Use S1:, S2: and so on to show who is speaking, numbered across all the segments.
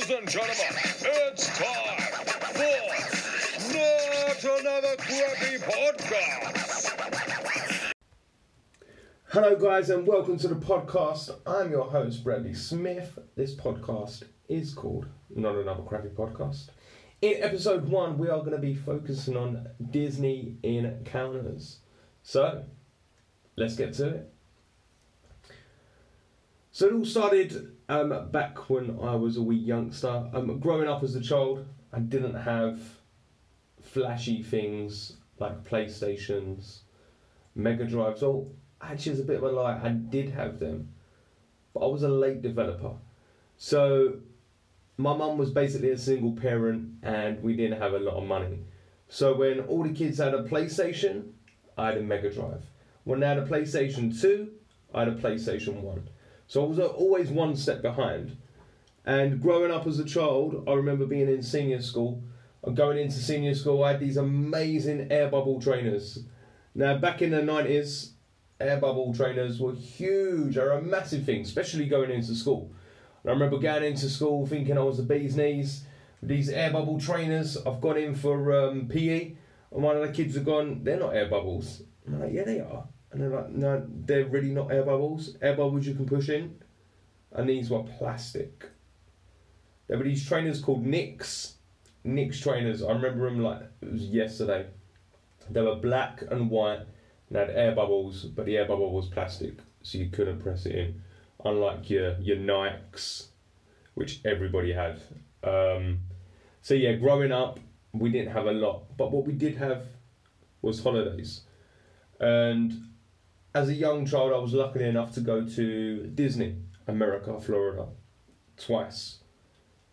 S1: Ladies and gentlemen, it's time for Not Another Crappy Podcast.
S2: Hello, guys, and welcome to the podcast. I'm your host, Bradley Smith. This podcast is called Not Another Crappy Podcast. In episode one, we are going to be focusing on Disney encounters. So, let's get to it. So, it all started um, back when I was a wee youngster. Um, growing up as a child, I didn't have flashy things like PlayStations, Mega Drives, or actually, it's a bit of a lie. I did have them, but I was a late developer. So my mum was basically a single parent, and we didn't have a lot of money. So when all the kids had a PlayStation, I had a Mega Drive. When they had a PlayStation Two, I had a PlayStation One. So I was always one step behind. And growing up as a child, I remember being in senior school. And going into senior school, I had these amazing air bubble trainers. Now, back in the 90s, air bubble trainers were huge. They were a massive thing, especially going into school. And I remember going into school thinking I was the bee's knees. These air bubble trainers, I've gone in for um, PE, and one of the kids have gone, they're not air bubbles. I'm like, yeah, they are. And they're like, no, they're really not air bubbles. Air bubbles you can push in. And these were plastic. There were these trainers called Nicks. Nicks trainers. I remember them like it was yesterday. They were black and white and had air bubbles, but the air bubble was plastic, so you couldn't press it in. Unlike your your Nikes, which everybody had. Um, so yeah, growing up, we didn't have a lot, but what we did have was holidays. And as a young child, I was lucky enough to go to Disney, America, Florida, twice,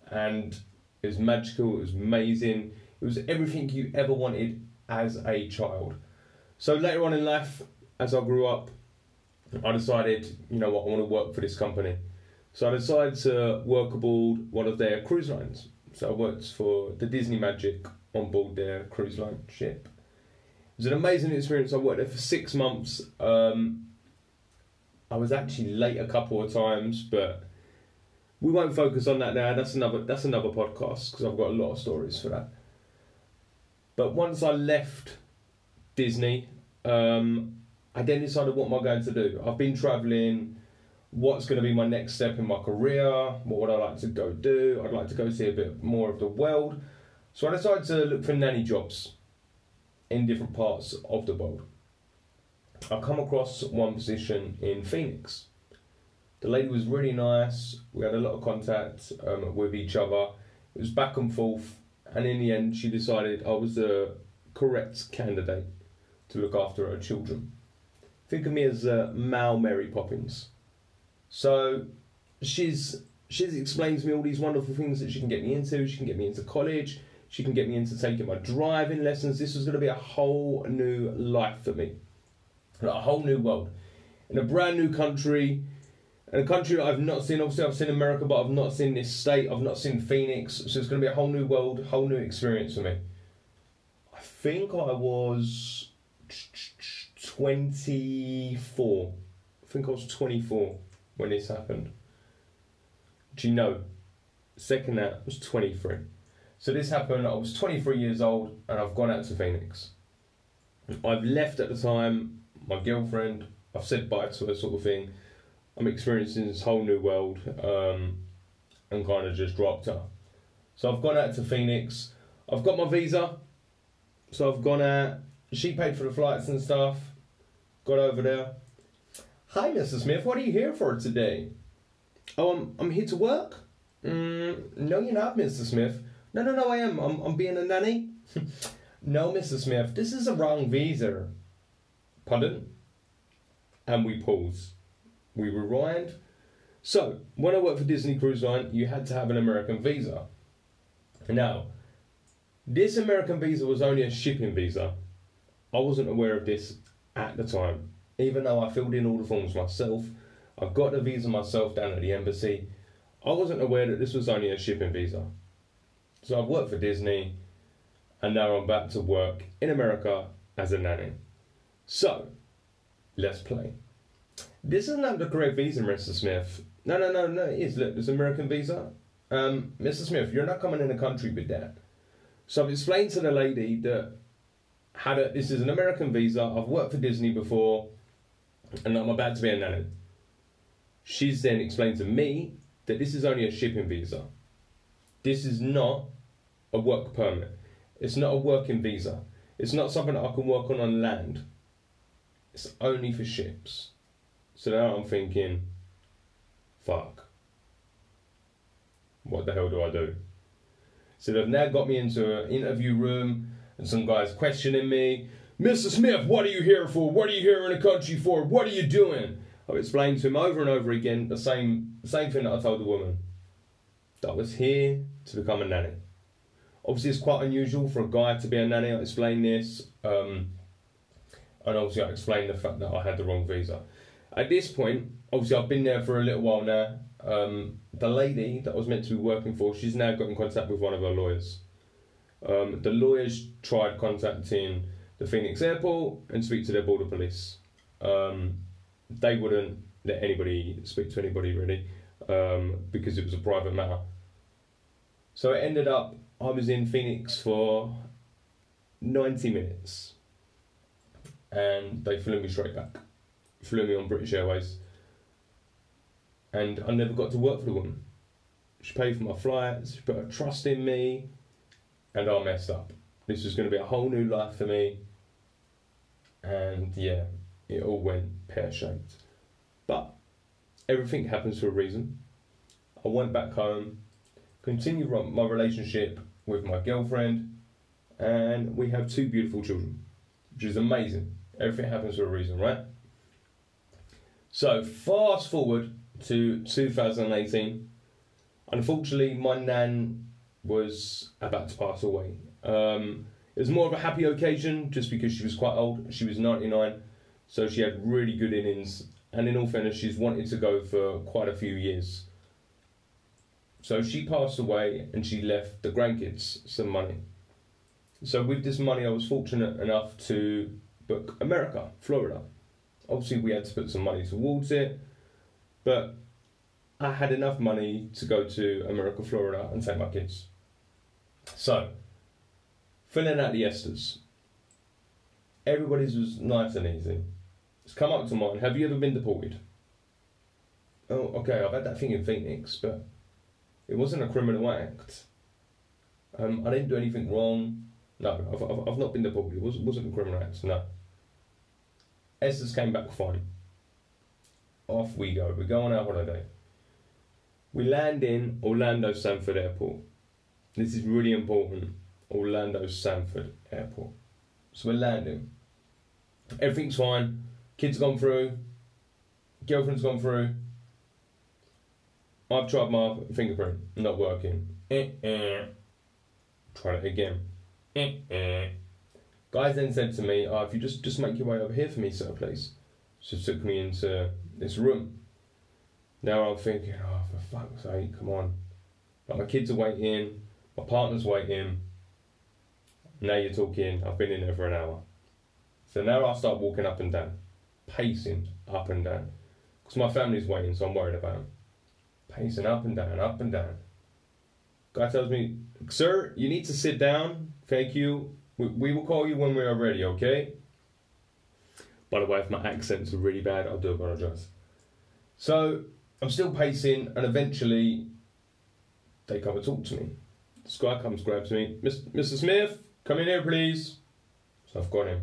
S2: and it was magical. It was amazing. It was everything you ever wanted as a child. So later on in life, as I grew up, I decided, you know what, I want to work for this company. So I decided to work aboard one of their cruise lines. So I worked for the Disney Magic on board their cruise line ship. It was an amazing experience. I worked there for six months. Um, I was actually late a couple of times, but we won't focus on that now. That's another that's another podcast because I've got a lot of stories for that. But once I left Disney, um, I then decided what am I going to do. I've been traveling. What's going to be my next step in my career? What would I like to go do? I'd like to go see a bit more of the world. So I decided to look for nanny jobs in different parts of the world. I come across one position in Phoenix. The lady was really nice. We had a lot of contact um, with each other. It was back and forth, and in the end, she decided I was the correct candidate to look after her children. Think of me as uh, Mal Mary Poppins. So she's she's explained to me all these wonderful things that she can get me into. She can get me into college. She can get me into taking my driving lessons. This was going to be a whole new life for me, a whole new world, in a brand new country, in a country that I've not seen. Obviously, I've seen America, but I've not seen this state. I've not seen Phoenix. So it's going to be a whole new world, whole new experience for me. I think I was 24. I think I was 24 when this happened. Do you know? Second that was 23. So this happened, I was 23 years old and I've gone out to Phoenix. I've left at the time, my girlfriend, I've said bye to her sort of thing. I'm experiencing this whole new world um, and kind of just dropped her. So I've gone out to Phoenix. I've got my visa. So I've gone out. She paid for the flights and stuff. Got over there. Hi, Mr. Smith. What are you here for today? Oh, I'm, I'm here to work. Mm, no, you're not, Mr. Smith. No, no, no, I am. I'm, I'm being a nanny. no, Mr. Smith, this is a wrong visa. Pardon? And we pause. We rewind. So, when I worked for Disney Cruise Line, you had to have an American visa. Now, this American visa was only a shipping visa. I wasn't aware of this at the time. Even though I filled in all the forms myself, I got the visa myself down at the embassy. I wasn't aware that this was only a shipping visa. So I've worked for Disney, and now I'm back to work in America as a nanny. So, let's play. This isn't the correct visa, Mr. Smith. No, no, no, no, it is. Look, this American visa. um, Mr. Smith, you're not coming in the country with that. So I've explained to the lady that had a, this is an American visa. I've worked for Disney before, and I'm about to be a nanny. She's then explained to me that this is only a shipping visa. This is not a work permit. It's not a working visa. It's not something that I can work on on land. It's only for ships. So now I'm thinking, fuck. What the hell do I do? So they've now got me into an interview room and some guys questioning me. Mr. Smith, what are you here for? What are you here in the country for? What are you doing? I've explained to him over and over again the same same thing that I told the woman. That I was here to become a nanny. Obviously, it's quite unusual for a guy to be a nanny. I explained this, um, and obviously, I explained the fact that I had the wrong visa. At this point, obviously, I've been there for a little while now. Um, the lady that I was meant to be working for, she's now got in contact with one of her lawyers. Um, the lawyers tried contacting the Phoenix airport and speak to their border police. Um, they wouldn't let anybody speak to anybody really um, because it was a private matter. So it ended up I was in Phoenix for 90 minutes and they flew me straight back. Flew me on British Airways and I never got to work for the woman. She paid for my flights, she put her trust in me, and I messed up. This was going to be a whole new life for me, and yeah, it all went pear shaped. But everything happens for a reason. I went back home, continued my relationship with my girlfriend, and we have two beautiful children, which is amazing. Everything happens for a reason, right? So, fast forward to 2018. Unfortunately, my nan was about to pass away. Um, it was more of a happy occasion just because she was quite old. She was 99, so she had really good innings. And in all fairness, she's wanted to go for quite a few years. So she passed away and she left the grandkids some money. So with this money, I was fortunate enough to book America, Florida. Obviously, we had to put some money towards it. But I had enough money to go to America, Florida, and take my kids. So, filling out the ESTAs. Everybody's was nice and easy. It's come up to mine. Have you ever been deported? Oh, okay, I've had that thing in Phoenix, but it wasn't a criminal act. Um, I didn't do anything wrong. No, I've, I've, I've not been deported. It wasn't, wasn't a criminal act, no. ESTAs came back fine off we go. We go on our holiday. We land in Orlando Sanford Airport. This is really important. Orlando Sanford Airport. So we're landing. Everything's fine. Kids gone through. Girlfriend's gone through. I've tried my fingerprint. Not working. Eh, eh. Try it again. Eh. Guys then said to me, oh, if you just, just make your way over here for me, sir, please. So took me into this room. Now I'm thinking, oh, for fuck's sake, come on. But my kids are waiting, my partner's waiting. Now you're talking, I've been in there for an hour. So now I start walking up and down, pacing up and down. Because my family's waiting, so I'm worried about them. Pacing up and down, up and down. God tells me, Sir, you need to sit down. Thank you. We, we will call you when we are ready, okay? By the way, if my accents are really bad, I do apologise. So I'm still pacing, and eventually they come and talk to me. This guy comes, grabs me, Mr. Smith, come in here, please. So I've got him.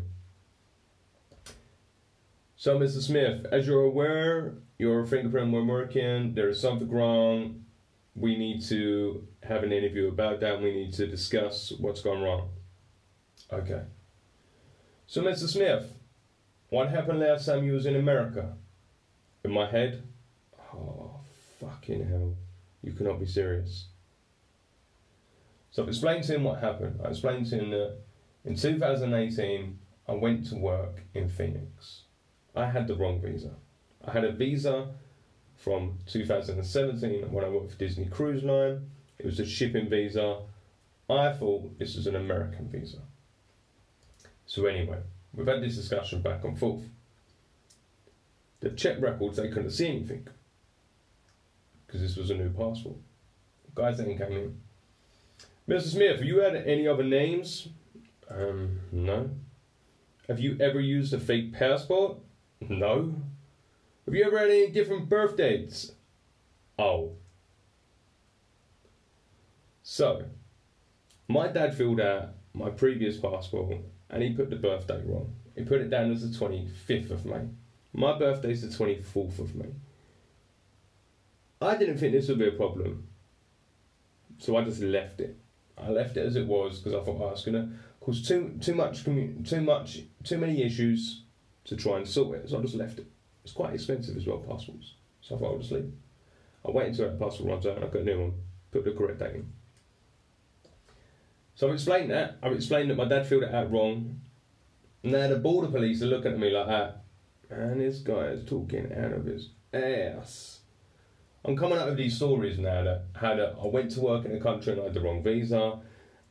S2: So, Mr. Smith, as you're aware, your fingerprint were working. There is something wrong. We need to have an interview about that. We need to discuss what's gone wrong. Okay. So, Mr. Smith, what happened last time you was in America? In my head, oh, fucking hell. You cannot be serious. So I've explained to him what happened. I explained to him that in 2018, I went to work in Phoenix. I had the wrong visa. I had a visa from 2017 when I worked for Disney Cruise Line. It was a shipping visa. I thought this was an American visa. So anyway, We've had this discussion back and forth. The check records, they couldn't see anything because this was a new passport. Guys then came in. Mr. Smith, have you had any other names? Um, no. Have you ever used a fake passport? No. Have you ever had any different birth dates? Oh. So, my dad filled out my previous passport and he put the birthday wrong. He put it down as the 25th of May. My birthday's the 24th of May. I didn't think this would be a problem. So I just left it. I left it as it was because I thought oh, I was gonna cause too too much commu- too much too many issues to try and sort it. So I just left it. It's quite expensive as well, passports. So I thought I'll just leave. I waited until that passport runs out and I got a new one. Put the correct date in. So I've explained that. I've explained that my dad filled it out wrong. Now the border police are looking at me like that. And this guy is talking out of his ass. I'm coming out of these stories now that how that I went to work in a country and I had the wrong visa,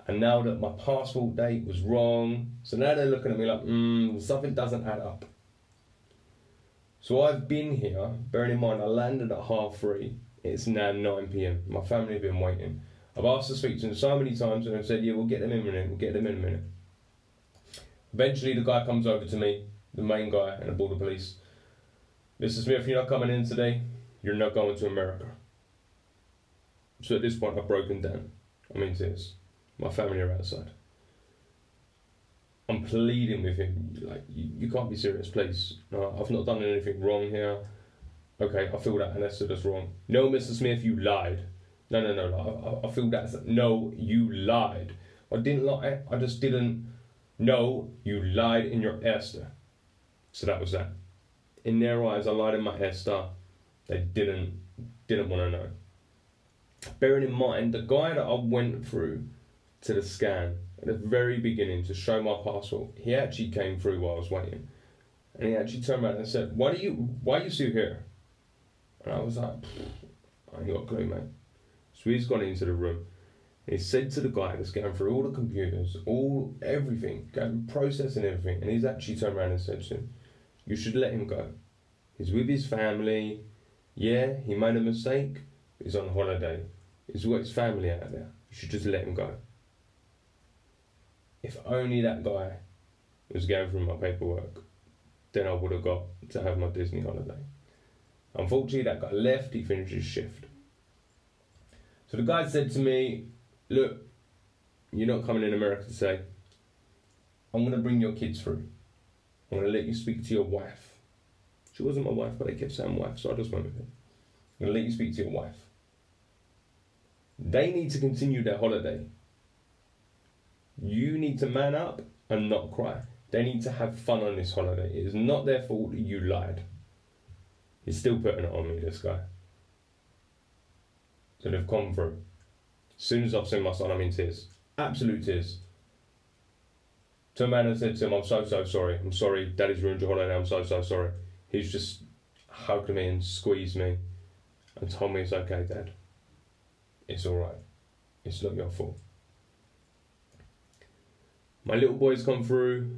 S2: and now that my passport date was wrong, so now they're looking at me like, hmm, something doesn't add up. So I've been here, bearing in mind I landed at half three. It's now 9 pm. My family have been waiting. I've asked to speak to them so many times and I've said, yeah, we'll get them in a minute, we'll get them in a minute. Eventually, the guy comes over to me, the main guy and the border police. Mr. Smith, you're not coming in today. You're not going to America. So at this point, I've broken down. I'm in tears. My family are outside. I'm pleading with him, like, you, you can't be serious, please. No, I've not done anything wrong here. Okay, I feel that, that's wrong. No, Mr. Smith, you lied. No, no, no, I, I feel that's no, you lied. I didn't lie. I just didn't. No, you lied in your ESTA. So that was that. In their eyes, I lied in my ESTA. They didn't didn't want to know. Bearing in mind, the guy that I went through to the scan the very beginning to show my parcel. he actually came through while I was waiting, and he actually turned around and said, "Why do you Why are you still here?" And I was like, "I ain't got a clue, mate." So he's gone into the room. He said to the guy that's going through all the computers, all everything, going processing everything, and he's actually turned around and said to him, "You should let him go. He's with his family. Yeah, he made a mistake. He's on holiday. He's got his family out there. You should just let him go." If only that guy was going through my paperwork, then I would have got to have my Disney holiday. Unfortunately, that guy left. He finished his shift. So the guy said to me, Look, you're not coming in America to say, I'm going to bring your kids through. I'm going to let you speak to your wife. She wasn't my wife, but they kept saying wife, so I just went with it. I'm going to let you speak to your wife. They need to continue their holiday. You need to man up and not cry. They need to have fun on this holiday. It is not their fault that you lied. He's still putting it on me, this guy. So they've come through. As soon as I've seen my son, I'm in tears. Absolute tears. To a man and said to him, I'm so, so sorry. I'm sorry. Daddy's ruined your holiday. I'm so, so sorry. He's just hugged me and squeezed me and told me it's okay, Dad. It's alright. It's not your fault. My little boy's come through.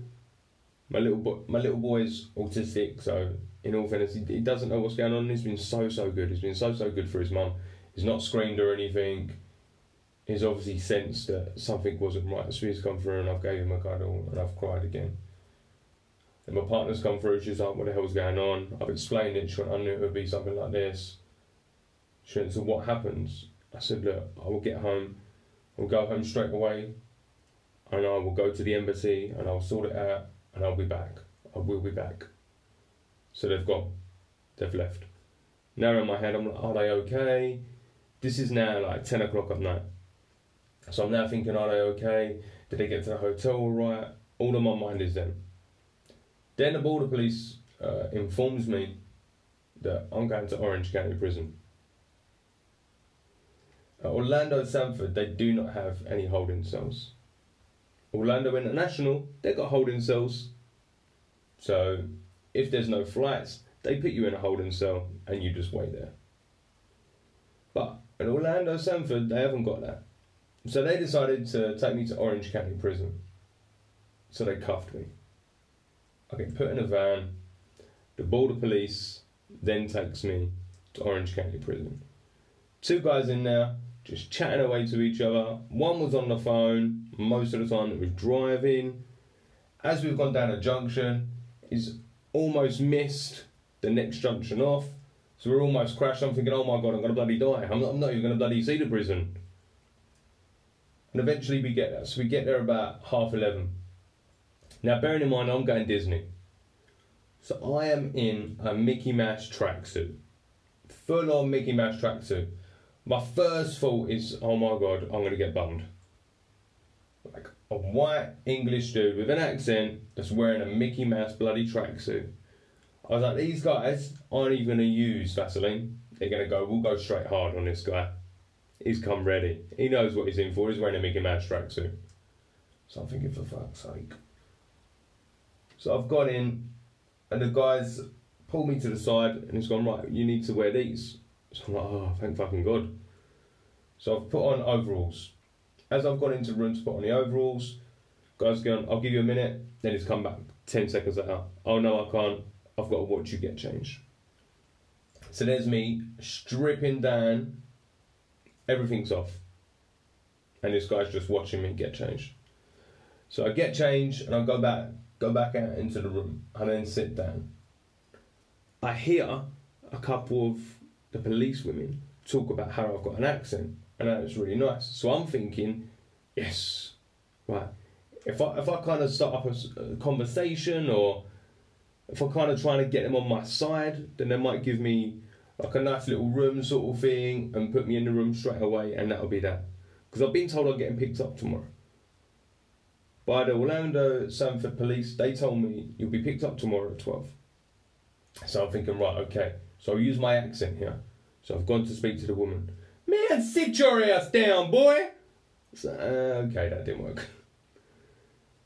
S2: My little boy, my little boy's autistic, so in all fairness, he, he doesn't know what's going on. He's been so so good. He's been so so good for his mum. He's not screamed or anything. He's obviously sensed that something wasn't right. So he's come through and I've gave him a cuddle and I've cried again. And my partner's come through. She's like, "What the hell's going on?" I've explained it. She went, "I knew it would be something like this." She went, "So what happens?" I said, "Look, I will get home. I'll go home straight away, and I will go to the embassy and I'll sort it out, and I'll be back. I will be back." So they've gone. They've left. Now in my head, I'm like, "Are they okay?" This is now like ten o'clock at night. So I'm now thinking, are they okay? Did they get to the hotel all right? All on my mind is them. Then the border police uh, informs me that I'm going to Orange County Prison. Orlando Sanford, they do not have any holding cells. Orlando International, they got holding cells. So if there's no flights, they put you in a holding cell and you just wait there. But at Orlando Sanford, they haven't got that. So they decided to take me to Orange County Prison. So they cuffed me. I get put in a van. The border police then takes me to Orange County Prison. Two guys in there just chatting away to each other. One was on the phone, most of the time it was driving. As we've gone down a junction, he's almost missed the next junction off. So we're almost crashed. I'm thinking, oh my god, I'm to bloody die. I'm not, I'm not even to bloody see the prison. And eventually we get there. So we get there about half 11. Now, bearing in mind, I'm going Disney. So I am in a Mickey Mouse tracksuit. Full on Mickey Mouse tracksuit. My first thought is, oh my god, I'm going to get bummed. Like a white English dude with an accent that's wearing a Mickey Mouse bloody tracksuit. I was like, these guys aren't even going to use Vaseline. They're going to go, we'll go straight hard on this guy. He's come ready. He knows what he's in for. He's wearing a Mickey Mouse tracksuit. So I'm thinking, for fuck's sake. So I've got in, and the guys pulled me to the side, and he's gone, right, you need to wear these. So I'm like, oh, thank fucking God. So I've put on overalls. As I've gone into the room to put on the overalls, guys going, I'll give you a minute. Then he's come back 10 seconds later. Oh no, I can't. I've got to watch you get changed. So there's me stripping down, everything's off. And this guy's just watching me get changed. So I get changed and I go back, go back out into the room and then sit down. I hear a couple of the police women talk about how I've got an accent and that's really nice. So I'm thinking, yes, right. If I if I kind of start up a, a conversation or if I'm kind of trying to get them on my side, then they might give me like a nice little room sort of thing and put me in the room straight away, and that'll be that. Because I've been told I'm getting picked up tomorrow. By the Orlando Sanford police, they told me you'll be picked up tomorrow at 12. So I'm thinking, right, okay. So I'll use my accent here. So I've gone to speak to the woman. Man, sit your ass down, boy! So, uh, okay, that didn't work.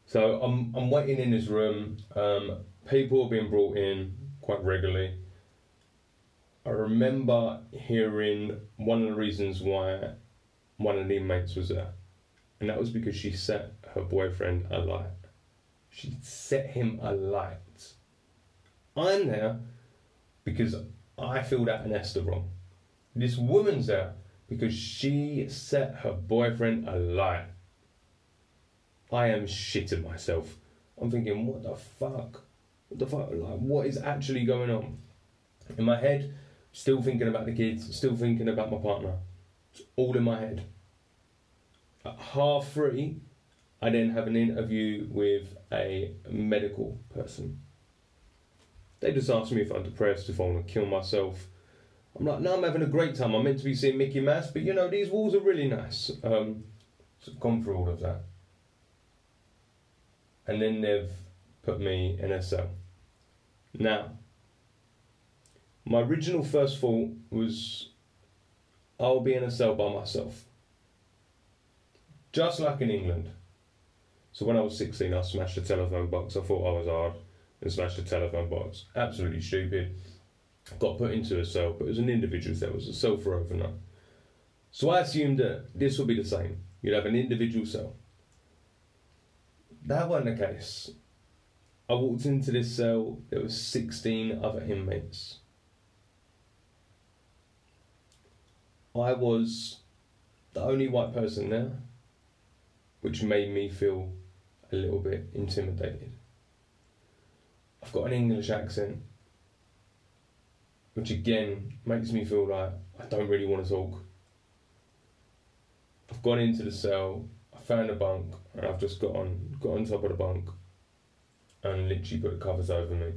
S2: So I'm, I'm waiting in this room. Um, people are being brought in quite regularly. I remember hearing one of the reasons why one of the inmates was there, and that was because she set her boyfriend alight. She set him alight. I'm there because I feel that an ESTA wrong. This woman's there because she set her boyfriend alight. I am shitting myself. I'm thinking, what the fuck? What the fuck? Like, what is actually going on? In my head, still thinking about the kids, still thinking about my partner. It's all in my head. At half three, I then have an interview with a medical person. They just asked me if I'm depressed, if I want to kill myself. I'm like, no, I'm having a great time. I'm meant to be seeing Mickey Mouse, but you know, these walls are really nice. Um, so I've gone through all of that. And then they've put me in a cell. Now, my original first thought was I'll be in a cell by myself. Just like in England. So when I was 16, I smashed a telephone box. I thought I was hard and smashed a telephone box. Absolutely stupid. Got put into a cell, but it was an individual cell. It was a cell for overnight. So I assumed that this would be the same. You'd have an individual cell. That wasn't the case. I walked into this cell, there was 16 other inmates. I was the only white person there, which made me feel a little bit intimidated. I've got an English accent, which again makes me feel like I don't really want to talk. I've gone into the cell, I found a bunk, and I've just got on got on top of the bunk and literally put the covers over me.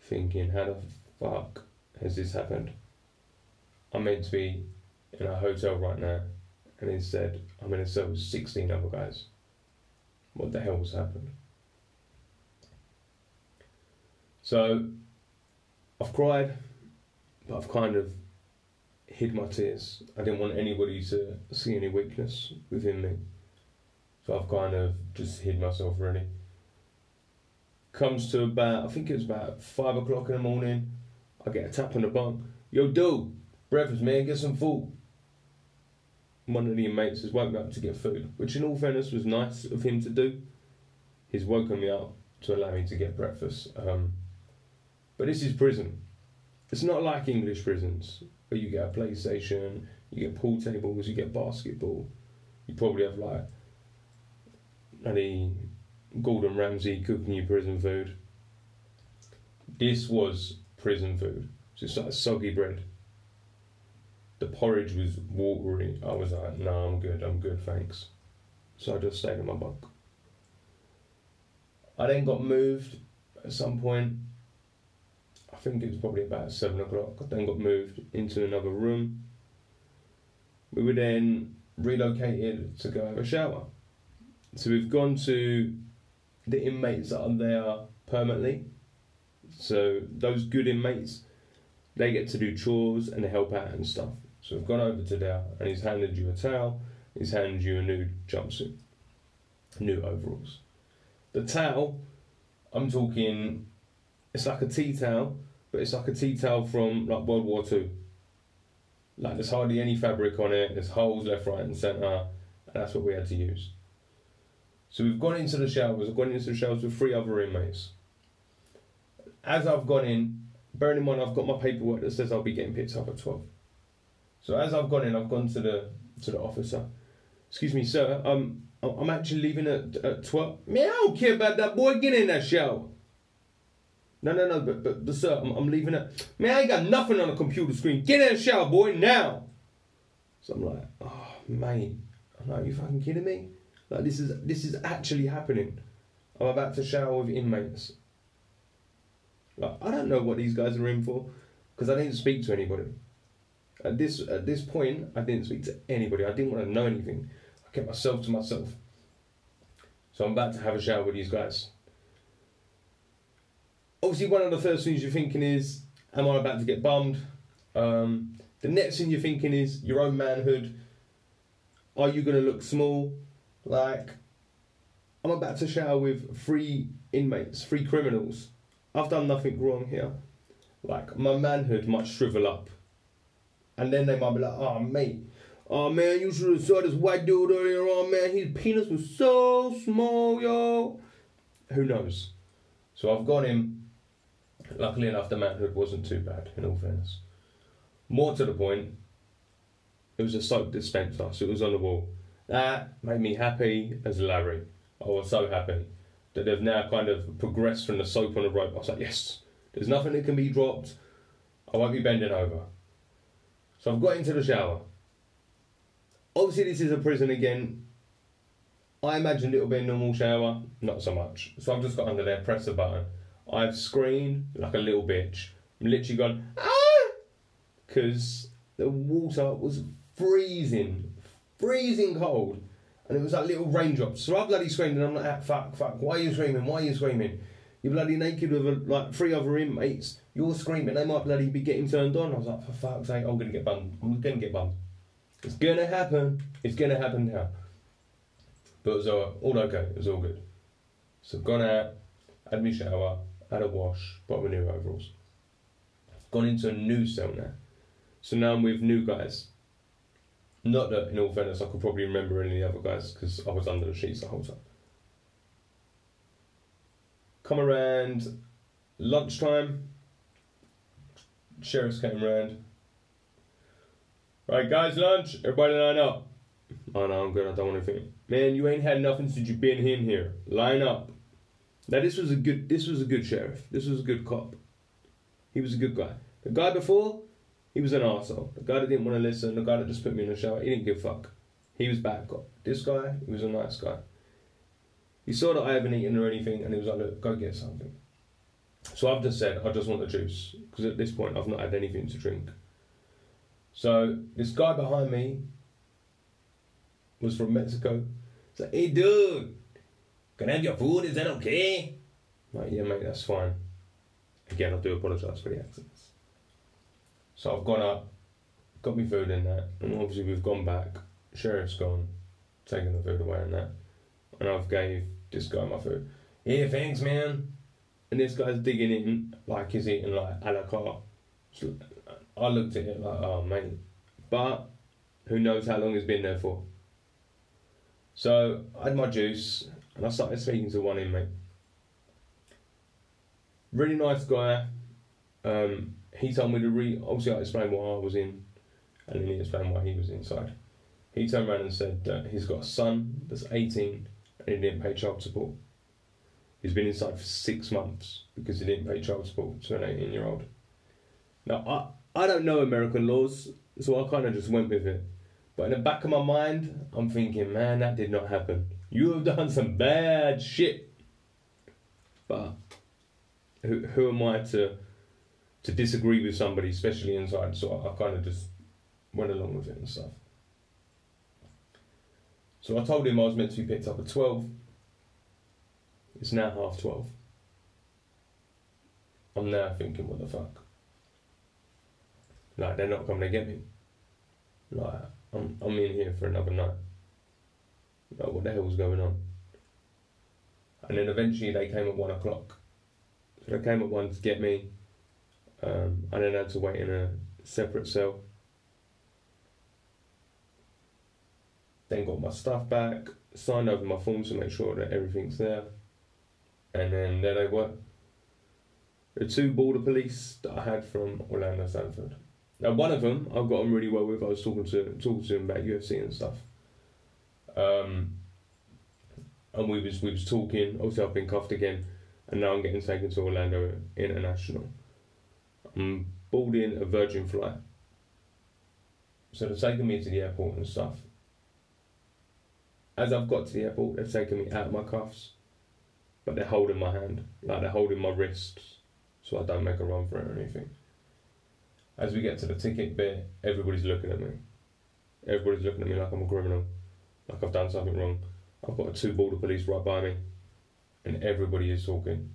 S2: Thinking, how the fuck has this happened? I'm meant to be in a hotel right now, and instead I'm in a cell with 16 other guys. What the hell has happened? So, I've cried, but I've kind of hid my tears. I didn't want anybody to see any weakness within me. So I've kind of just hid myself really. Comes to about, I think it was about five o'clock in the morning. I get a tap on the bunk. Yo, dude, breakfast, man, get some food. One of the inmates has woken up to get food, which in all fairness was nice of him to do. He's woken me up to allow me to get breakfast. Um, but this is prison. It's not like English prisons where you get a PlayStation, You get pool tables, you get basketball. You probably have like any Gordon Ramsay cooking you prison food. This was prison food. Just like soggy bread. The porridge was watery. I was like, no, I'm good, I'm good, thanks. So I just stayed in my bunk. I then got moved at some point. I think it was probably about seven o'clock. Then got moved into another room. We were then relocated to go have a shower. So we've gone to the inmates that are there permanently. So those good inmates, they get to do chores and help out and stuff. So we've gone over to there and he's handed you a towel, he's handed you a new jumpsuit, new overalls. The towel, I'm talking, it's like a tea towel, but it's like a tea towel from like World War Two. Like there's hardly any fabric on it, there's holes left, right, and centre, and that's what we had to use. So we've gone into the showers, I've gone into the showers with three other inmates. As I've gone in, bearing in mind I've got my paperwork that says I'll be getting picked up at 12. So as I've gone in, I've gone to the to the officer. Excuse me, sir. Um, I'm actually leaving at, at 12. Man, I don't care about that boy. Get in that shower. No, no, no, but, but, but sir, I'm, I'm leaving it. Man, I ain't got nothing on the computer screen. Get in the shower, boy, now. So I'm like, oh, mate. I'm like, you fucking kidding me? Like, this is this is actually happening. I'm about to shower with inmates. Like, I don't know what these guys are in for, because I didn't speak to anybody. At this at this point, I didn't speak to anybody. I didn't want to know anything. I kept myself to myself. So I'm about to have a shower with these guys. Obviously, one of the first things you're thinking is, "Am I about to get bummed?" Um, the next thing you're thinking is your own manhood. Are you going to look small? Like, I'm about to shower with three inmates, three criminals. I've done nothing wrong here. Like, my manhood might shrivel up. And then they might be like, oh, mate, oh, man, you should have saw this white dude earlier on, man. His penis was so small, yo. Who knows? So I've got in. Luckily enough, the manhood wasn't too bad, in all fairness. More to the point, it was a soap dispenser, so it was on the wall. That made me happy as Larry. I was so happy that they've now kind of progressed from the soap on the rope. I was like, yes, there's nothing that can be dropped. I won't be bending over. So I've got into the shower. Obviously, this is a prison again. I imagined it would be a normal shower, not so much. So I've just got under there, press the button. I've screamed like a little bitch. I'm literally gone, ah! Because the water was freezing, freezing cold. And it was like little raindrops. So I bloody screamed and I'm like, ah, fuck, fuck, why are you screaming? Why are you screaming? You're bloody naked with a, like three other inmates. You're screaming. They might bloody be getting turned on. I was like, for fuck's sake, I'm gonna get bummed. I'm gonna get bummed. It's gonna happen. It's gonna happen now. But it was all, all okay. It was all good. So I've gone out, had me shower, had a wash, bought my new overalls. Gone into a new now. So now I'm with new guys. Not that, in all fairness, I could probably remember any of the other guys because I was under the sheets the whole time. Come around lunchtime, sheriffs came around. Right, guys, lunch. Everybody line up. Oh no, I'm good. I don't want. Man, you ain't had nothing since you been in here. Line up. Now this was a good. This was a good sheriff. This was a good cop. He was a good guy. The guy before, he was an arsehole. The guy that didn't want to listen. The guy that just put me in the shower. He didn't give a fuck. He was bad cop. This guy, he was a nice guy. He saw that I haven't eaten or anything, and he was like, "Look, go get something." So I've just said, "I just want the juice," because at this point I've not had anything to drink. So this guy behind me was from Mexico. He's like, hey dude, can I have your food? Is that okay? Yeah, mate, that's fine. Again, I do apologise for the accents. So I've gone up, got my food in that, and obviously we've gone back. Sheriff's gone, taken the food away and that. And I've gave this guy my food. Yeah, thanks, man. And this guy's digging in like he's eating like a la carte. So I looked at it like, oh mate. But who knows how long he's been there for. So I had my juice and I started speaking to one inmate. Really nice guy. Um, he told me to read, obviously I explained what I was in. and then he explained why he was inside. He turned around and said that he's got a son that's 18 and he didn't pay child support. He's been inside for six months because he didn't pay child support to an 18 year old. Now, I, I don't know American laws, so I kind of just went with it. But in the back of my mind, I'm thinking, man, that did not happen. You have done some bad shit. But who, who am I to to disagree with somebody, especially inside? So I, I kind of just went along with it and stuff. So I told him I was meant to be picked up at 12. It's now half 12. I'm now thinking, what the fuck? Like, they're not coming to get me. Like, I'm, I'm in here for another night. Like, what the hell was going on? And then eventually they came at one o'clock. So they came at one to get me. Um, I then had to wait in a separate cell. Then got my stuff back, signed over my forms to make sure that everything's there. And then there they were. The two border police that I had from Orlando Sanford. Now one of them I've got on really well with. I was talking to talking to him about UFC and stuff. Um, and we was we was talking. Obviously, I've been cuffed again, and now I'm getting taken to Orlando International. I'm boarding a Virgin flight, so they're taking me to the airport and stuff. As I've got to the airport, they've taken me out of my cuffs, but they're holding my hand, like they're holding my wrists, so I don't make a run for it or anything. As we get to the ticket bit, everybody's looking at me. Everybody's looking at me like I'm a criminal, like I've done something wrong. I've got two border police right by me, and everybody is talking.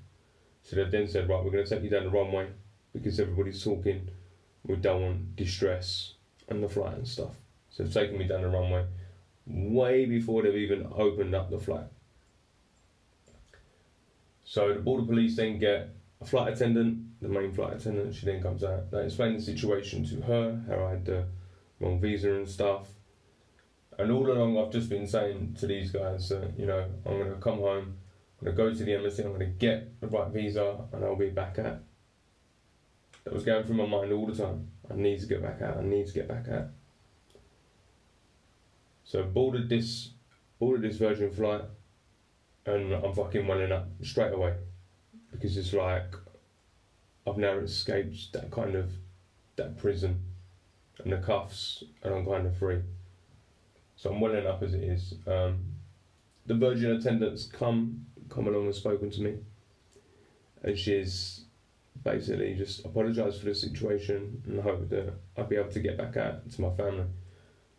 S2: So they then said, right, we're going to take you down the runway because everybody's talking. We don't want distress and the flight and stuff. So they've taken me down the runway way before they've even opened up the flight. So the border police then get a flight attendant, the main flight attendant. She then comes out. They explain the situation to her, how I had the wrong visa and stuff. And all along, I've just been saying to these guys that, you know, I'm going to come home, I'm going to go to the embassy, I'm going to get the right visa, and I'll be back out. That was going through my mind all the time. I need to get back out, I need to get back out. So boarded this, boarded this Virgin flight, and I'm fucking running up straight away. Because it's like, I've now escaped that kind of, that prison, and the cuffs, and I'm kind of free. So I'm well enough as it is. Um, the Virgin attendants come come along and spoken to me, and she's basically just apologised for the situation and hope that I'll be able to get back out to my family.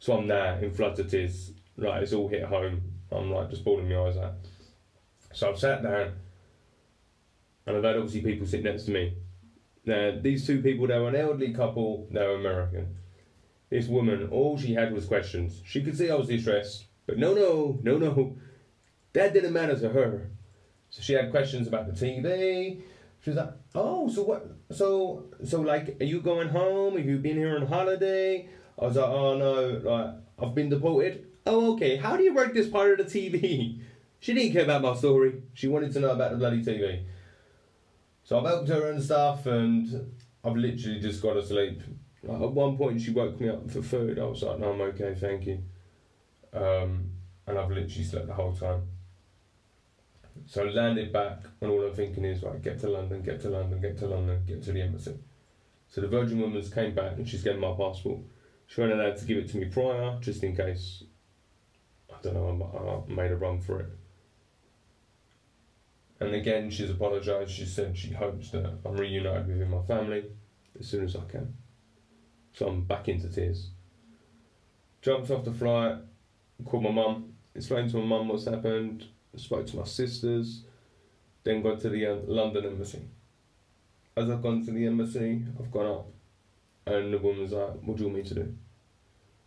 S2: So I'm there in floods of tears, like it's all hit home. I'm like just bawling my eyes out. So I've sat down, and I've had obviously people sit next to me. Now these two people, they were an elderly couple. They were American this woman, all she had was questions. She could see I was distressed, but no, no, no, no. That didn't matter to her. So she had questions about the TV. She was like, "Oh, so what? So, so like, are you going home? Have you been here on holiday?" I was like, "Oh no, like I've been deported." Oh, okay. How do you work this part of the TV? She didn't care about my story. She wanted to know about the bloody TV. So I've helped her and stuff, and I've literally just got to sleep. Like at one point, she woke me up for food. I was like, "No, I'm okay, thank you." Um, and I've literally slept the whole time. So I landed back, and all I'm thinking is, right, get to London, get to London, get to London, get to the embassy. So the Virgin Woman's came back, and she's getting my passport. She wasn't allowed to give it to me prior, just in case. I don't know. I, made a run for it. And again, she's apologised. She said she hopes that I'm reunited with my family as soon as I can. I'm back into tears. Jumped off the flight, called my mum, explained to my mum what's happened, spoke to my sisters, then got to the uh, London embassy. As I've gone to the embassy, I've gone up, and the woman's like, What do you want me to do?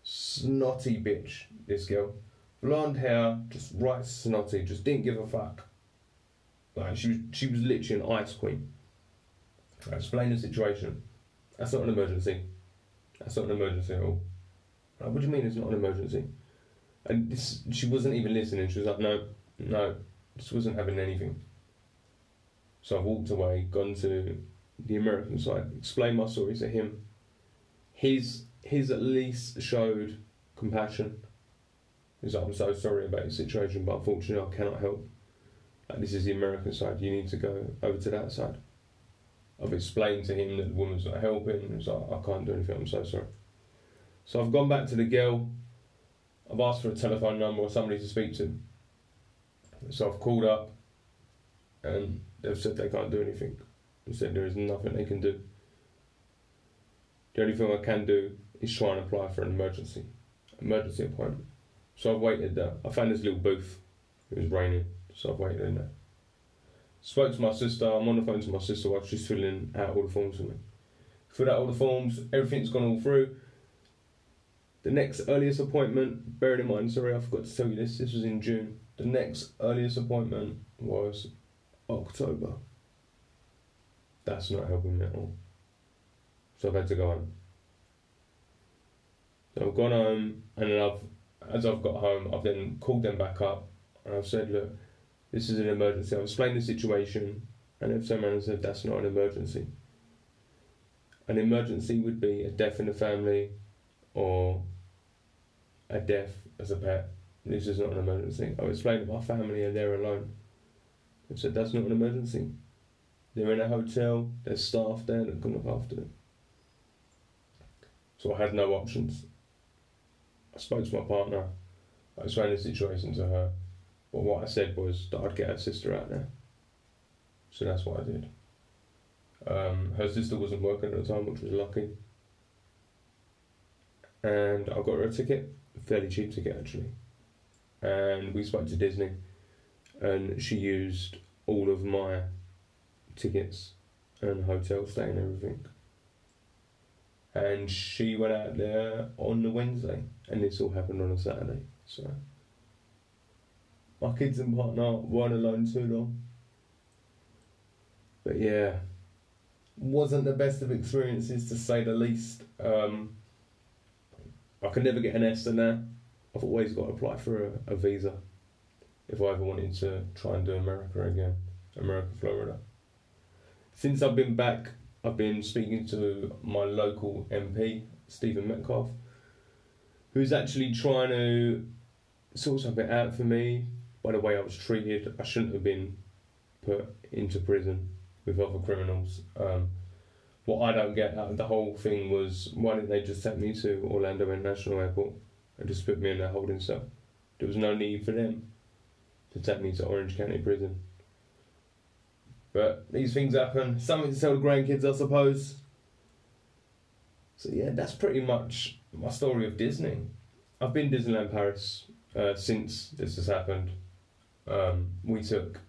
S2: Snotty bitch, this girl. Blonde hair, just right snotty, just didn't give a fuck. Like, she was, she was literally an ice queen. I explained the situation. That's not an emergency. That's not an emergency at all. Like, what do you mean it's not an emergency? And this, she wasn't even listening. She was like, no, no, just wasn't having anything. So I walked away, gone to the American side, explained my story to him. His he's at least showed compassion. He's like, I'm so sorry about your situation, but unfortunately I cannot help. Like, this is the American side, you need to go over to that side. I've explained to him that the woman's not helping. He's like, I can't do anything, I'm so sorry. So I've gone back to the girl. I've asked for a telephone number or somebody to speak to. So I've called up and they've said they can't do anything. They said there is nothing they can do. The only thing I can do is try and apply for an emergency emergency appointment. So I've waited there. I found this little booth. It was raining, so I've waited in there. Spoke to my sister. I'm on the phone to my sister while she's filling out all the forms for me. Filled out all the forms. Everything's gone all through. The next earliest appointment, bearing in mind, sorry, I forgot to tell you this. This was in June. The next earliest appointment was October. That's not helping me at all. So I've had to go home. So I've gone home, and then I've, as I've got home, I've then called them back up, and I've said, look, this is an emergency. I'll explain the situation, and they've turned said that's not an emergency. An emergency would be a death in the family, or a death as a pet. This is not an emergency. I've explained that my family are there alone. They've said that's not an emergency. They're in a hotel. There's staff there that can look after them. So I had no options. I spoke to my partner. I explained the situation to her. But what I said was that I'd get her sister out there. So that's what I did. Um, her sister wasn't working at the time, which was lucky. And I got her a ticket, fairly cheap ticket actually. And we spoke to Disney, and she used all of my tickets and hotel stay and everything. And she went out there on the Wednesday, and this all happened on a Saturday. So my kids and partner weren't alone too long. But yeah, wasn't the best of experiences to say the least. Um, I could never get an ESTA now. I've always got to apply for a, a visa if I ever wanted to try and do America again, America, Florida. Since I've been back, I've been speaking to my local MP, Stephen Metcalfe, who's actually trying to sort something out for me. By the way I was treated, I shouldn't have been put into prison with other criminals. Um, what I don't get out of the whole thing was why didn't they just take me to Orlando International Airport and just put me in their holding cell? There was no need for them to take me to Orange County Prison. But these things happen. Something to tell the grandkids, I suppose. So yeah, that's pretty much my story of Disney. I've been Disneyland Paris uh, since this has happened. Um, we took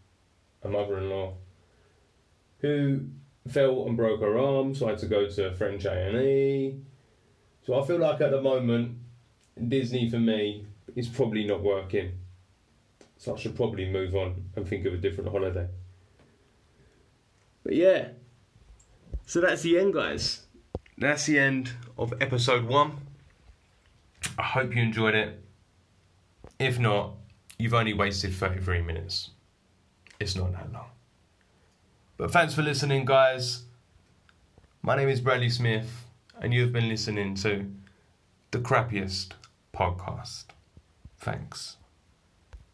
S2: a mother-in-law who fell and broke her arm, so I had to go to French A&E. So I feel like at the moment, Disney for me is probably not working. So I should probably move on and think of a different holiday. But yeah, so that's the end, guys. That's the end of episode one. I hope you enjoyed it. If not, you've only wasted 33 minutes. It's not that long. But thanks for listening, guys. My name is Bradley Smith, and you've been listening to the crappiest podcast. Thanks.